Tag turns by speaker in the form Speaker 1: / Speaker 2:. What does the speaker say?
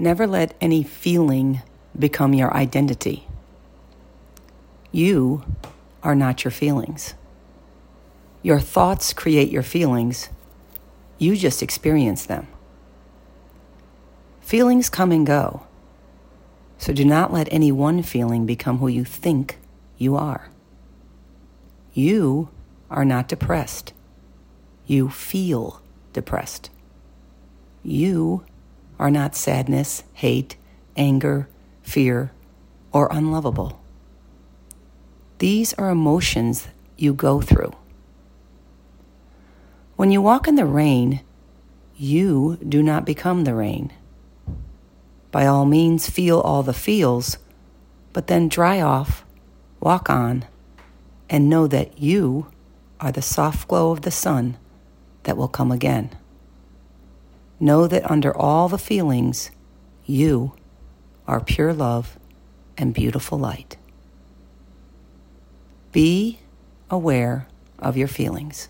Speaker 1: Never let any feeling become your identity. You are not your feelings. Your thoughts create your feelings. You just experience them. Feelings come and go. So do not let any one feeling become who you think you are. You are not depressed. You feel depressed. You are not sadness, hate, anger, fear, or unlovable. These are emotions you go through. When you walk in the rain, you do not become the rain. By all means, feel all the feels, but then dry off, walk on, and know that you are the soft glow of the sun that will come again. Know that under all the feelings, you are pure love and beautiful light. Be aware of your feelings.